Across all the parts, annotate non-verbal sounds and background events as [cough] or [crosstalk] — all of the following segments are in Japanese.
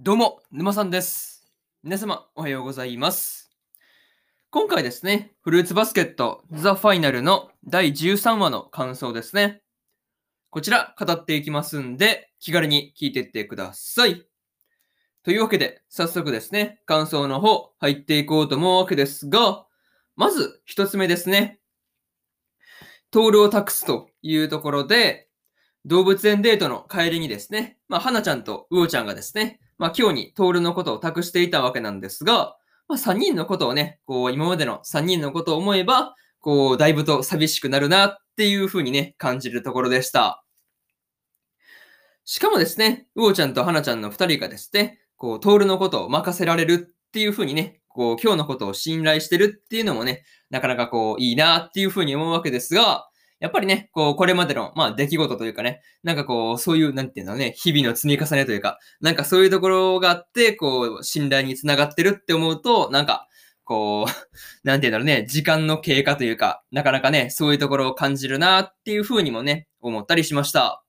どうも、沼さんです。皆様、おはようございます。今回ですね、フルーツバスケットザ・ファイナルの第13話の感想ですね。こちら、語っていきますんで、気軽に聞いていってください。というわけで、早速ですね、感想の方、入っていこうと思うわけですが、まず、一つ目ですね。トールを託すというところで、動物園デートの帰りにですね、まあ、花ちゃんとウオちゃんがですね、まあ、今日にトールのことを託していたわけなんですが、まあ、3人のことをね、こう、今までの3人のことを思えば、こう、だいぶと寂しくなるなっていう風にね、感じるところでした。しかもですね、ウオちゃんと花ちゃんの2人がですね、こう、トールのことを任せられるっていう風にね、こう、今日のことを信頼してるっていうのもね、なかなかこう、いいなっていう風に思うわけですが、やっぱりね、こう、これまでの、まあ、出来事というかね、なんかこう、そういう、なんていうのね、日々の積み重ねというか、なんかそういうところがあって、こう、信頼につながってるって思うと、なんか、こう、[laughs] なんていうんだろうね、時間の経過というか、なかなかね、そういうところを感じるなっていうふうにもね、思ったりしました。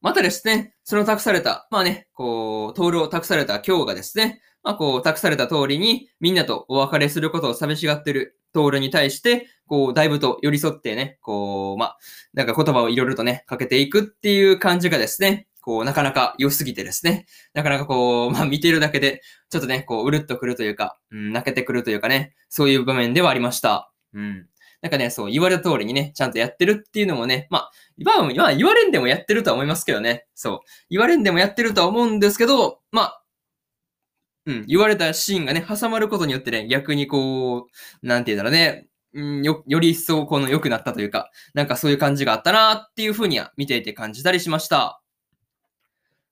またですね、その託された、まあね、こう、トールを託された今日がですね、まあこう、託された通りに、みんなとお別れすることを寂しがってるトールに対して、こう、だいぶと寄り添ってね、こう、ま、なんか言葉をいろいろとね、かけていくっていう感じがですね、こう、なかなか良すぎてですね、なかなかこう、ま見てるだけで、ちょっとね、こう、うるっとくるというか、うん、泣けてくるというかね、そういう場面ではありました。うん。なんかね、そう、言われた通りにね、ちゃんとやってるっていうのもね、まあ、まあ、まあ、言われんでもやってるとは思いますけどね。そう。言われんでもやってるとは思うんですけど、まあ、うん、言われたシーンがね、挟まることによってね、逆にこう、なんて言うんだろうね、うん、よ、より一層この良くなったというか、なんかそういう感じがあったなっていうふうには見ていて感じたりしました。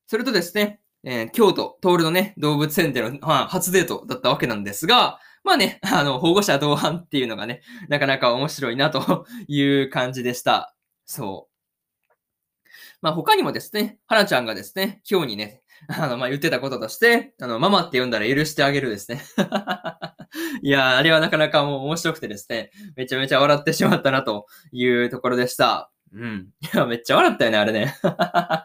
それとですね、えー京都、トールのね、動物園での、まあ、初デートだったわけなんですが、まあね、あの、保護者同伴っていうのがね、なかなか面白いなと [laughs] いう感じでした。そう。まあ他にもですね、花ちゃんがですね、今日にね、[laughs] あの、まあ言ってたこととして、あの、ママって呼んだら許してあげるですね。[laughs] いや、あれはなかなかもう面白くてですね、めちゃめちゃ笑ってしまったなというところでした。うん。いや、めっちゃ笑ったよね、あれね。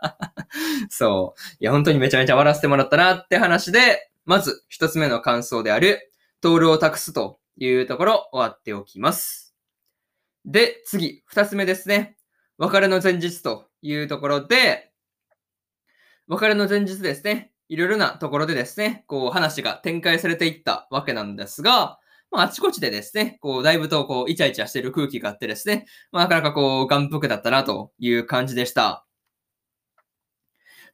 [laughs] そう。いや、本当にめちゃめちゃ笑わせてもらったなって話で、まず一つ目の感想である、トールを託すというところ終わっておきます。で、次、二つ目ですね。別れの前日というところで、別れの前日ですね。いろいろなところでですね、こう話が展開されていったわけなんですが、まあ、あちこちでですね、こう、だいぶと、こう、イチャイチャしてる空気があってですね、まあ、なかなかこう、眼福だったな、という感じでした。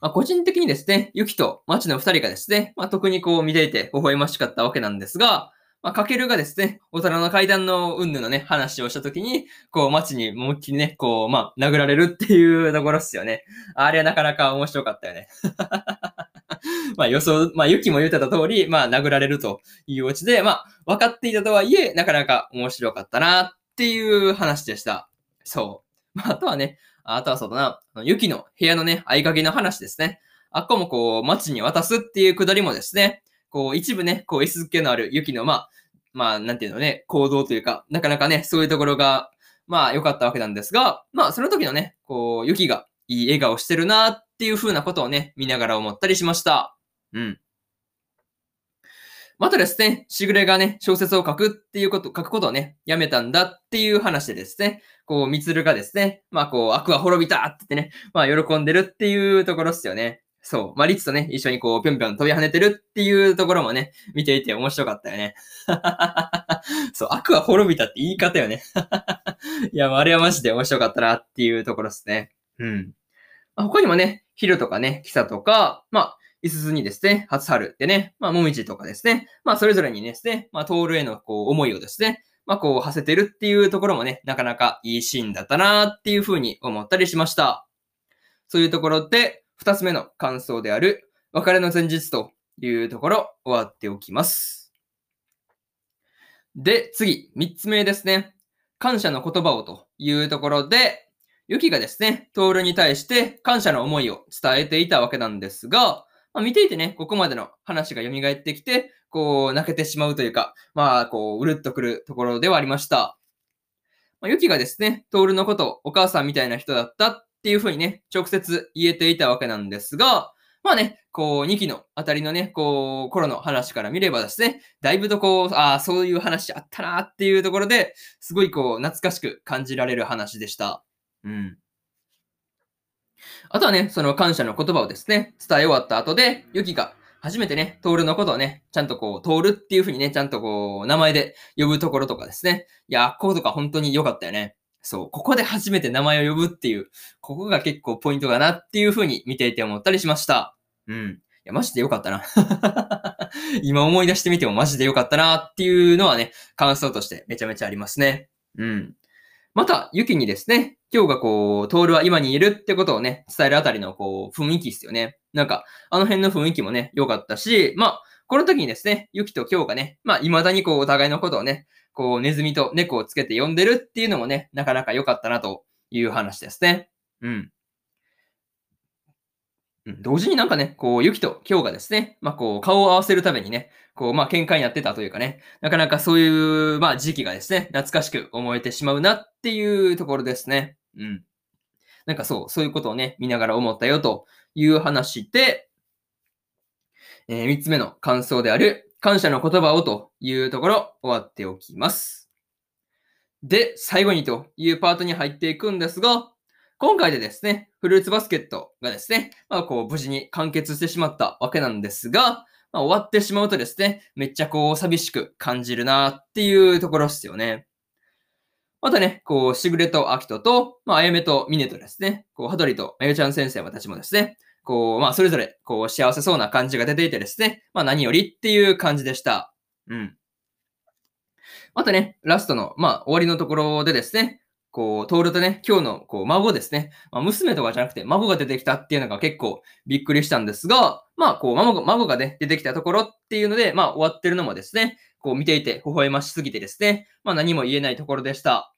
まあ、個人的にですね、ユキとマチの二人がですね、まあ、特にこう、見ていて微笑ましかったわけなんですが、まあ、かけるがですね、大人の階段の云々のね、話をしたときに、こう、マチに思いっきりね、こう、まあ、殴られるっていうところっすよね。あれはなかなか面白かったよね。[laughs] まあ予想、まあユキも言ってた通り、まあ殴られるというオチで、まあ分かっていたとはいえ、なかなか面白かったなっていう話でした。そう。まああとはね、あとはそうだな、あのユキの部屋のね、合鍵の話ですね。あっこもこう、街に渡すっていうくだりもですね、こう一部ね、こう S 気のあるユキのまあ、まあなんていうのね、行動というか、なかなかね、そういうところが、まあ良かったわけなんですが、まあその時のね、こう、ユキがいい笑顔してるなっていう風なことをね、見ながら思ったりしました。うん。またですね、しぐれがね、小説を書くっていうこと、書くことをね、やめたんだっていう話でですね、こう、みつるがですね、まあこう、悪は滅びたって言ってね、まあ喜んでるっていうところっすよね。そう。まあ、リツとね、一緒にこう、ぴょんぴょん飛び跳ねてるっていうところもね、見ていて面白かったよね。[laughs] そう、悪は滅びたって言い方よね。[laughs] いや、あれはマジで面白かったなっていうところですね。うん。まあ、他にもね、ヒルとかね、キサとか、まあ、イスズにですね、初春でね、まあ、もみじとかですね、まあ、それぞれにですね、まあ、トールへのこう、思いをですね、まあ、こう、馳せてるっていうところもね、なかなかいいシーンだったなっていうふうに思ったりしました。そういうところで、二つ目の感想である、別れの前日というところ、終わっておきます。で、次、三つ目ですね。感謝の言葉をというところで、ユキがですね、トールに対して感謝の思いを伝えていたわけなんですが、まあ、見ていてね、ここまでの話が蘇ってきて、こう、泣けてしまうというか、まあ、こう、うるっとくるところではありました。まあ、ユキがですね、トールのことをお母さんみたいな人だったっていうふうにね、直接言えていたわけなんですが、まあね、こう、2期のあたりのね、こう、頃の話から見ればですね、だいぶとこう、ああ、そういう話あったなっていうところで、すごいこう、懐かしく感じられる話でした。うん。あとはね、その感謝の言葉をですね、伝え終わった後で、ユキが初めてね、トールのことをね、ちゃんとこう、トールっていう風にね、ちゃんとこう、名前で呼ぶところとかですね。いや、こことか本当に良かったよね。そう、ここで初めて名前を呼ぶっていう、ここが結構ポイントかなっていう風に見ていて思ったりしました。うん。いや、マジで良かったな。[laughs] 今思い出してみてもマジで良かったなっていうのはね、感想としてめちゃめちゃありますね。うん。また、ユキにですね、今日がこう、トールは今にいるってことをね、伝えるあたりのこう、雰囲気ですよね。なんか、あの辺の雰囲気もね、良かったし、まあ、この時にですね、ユキと今日がね、まあ、未だにこう、お互いのことをね、こう、ネズミと猫をつけて呼んでるっていうのもね、なかなか良かったなという話ですね。うん。同時になんかね、こう、ユキとキョウがですね、まあ、こう、顔を合わせるためにね、こう、まあ、喧嘩になってたというかね、なかなかそういう、まあ、時期がですね、懐かしく思えてしまうなっていうところですね。うん。なんかそう、そういうことをね、見ながら思ったよという話で、えー、三つ目の感想である、感謝の言葉をというところ、終わっておきます。で、最後にというパートに入っていくんですが、今回でですね、フルーツバスケットがですね、まあこう無事に完結してしまったわけなんですが、まあ、終わってしまうとですね、めっちゃこう寂しく感じるなっていうところですよね。またね、こう、しぐれとあきとと、まあ、あやめとみねとですね、こう、はどりとまゆちゃん先生たちもですね、こう、まあ、それぞれ、こう、幸せそうな感じが出ていてですね、まあ、何よりっていう感じでした。うん。またね、ラストの、まあ、終わりのところでですね、こう、トールとね、今日の、こう、孫ですね。まあ、娘とかじゃなくて、孫が出てきたっていうのが結構びっくりしたんですが、まあ、こう、孫が、孫がね、出てきたところっていうので、まあ、終わってるのもですね、こう、見ていて、微笑ましすぎてですね、まあ、何も言えないところでした。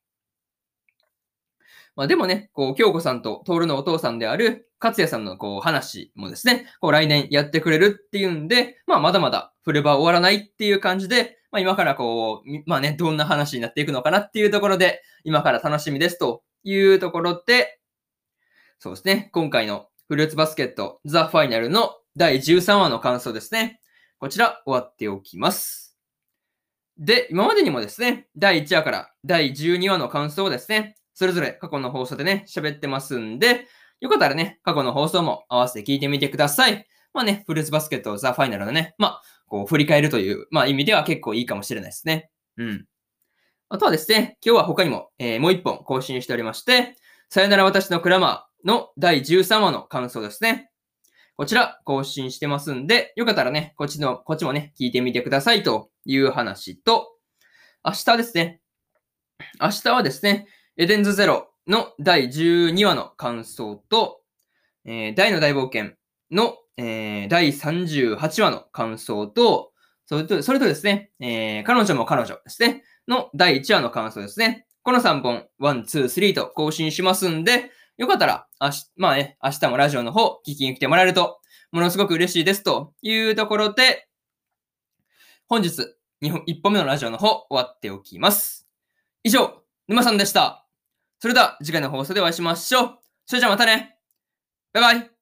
まあ、でもね、こう、京子さんとトールのお父さんである勝也さんのこう話もですね、こう来年やってくれるっていうんで、まあまだまだフレバー終わらないっていう感じで、まあ今からこう、まあね、どんな話になっていくのかなっていうところで、今から楽しみですというところで、そうですね、今回のフルーツバスケットザ・ファイナルの第13話の感想ですね。こちら終わっておきます。で、今までにもですね、第1話から第12話の感想をですね、それぞれ過去の放送でね、喋ってますんで、よかったらね、過去の放送も合わせて聞いてみてください。まあね、フルーツバスケットザ・ファイナルのね、まあ、こう、振り返るという、まあ、意味では結構いいかもしれないですね。うん。あとはですね、今日は他にも、えー、もう一本更新しておりまして、さよなら私のクラマーの第13話の感想ですね。こちら更新してますんで、よかったらね、こっちの、こっちもね、聞いてみてくださいという話と、明日ですね。明日はですね、エデンズゼロの第12話の感想と、えー、大の大冒険のえー、第38話の感想と、それと、それとですね、えー、彼女も彼女ですね、の第1話の感想ですね。この3本、1、2、3と更新しますんで、よかったら、あし、まあね、明日もラジオの方、聞きに来てもらえると、ものすごく嬉しいですというところで、本日、2本、1本目のラジオの方、終わっておきます。以上、沼さんでした。それでは、次回の放送でお会いしましょう。それじゃあまたね。バイバイ。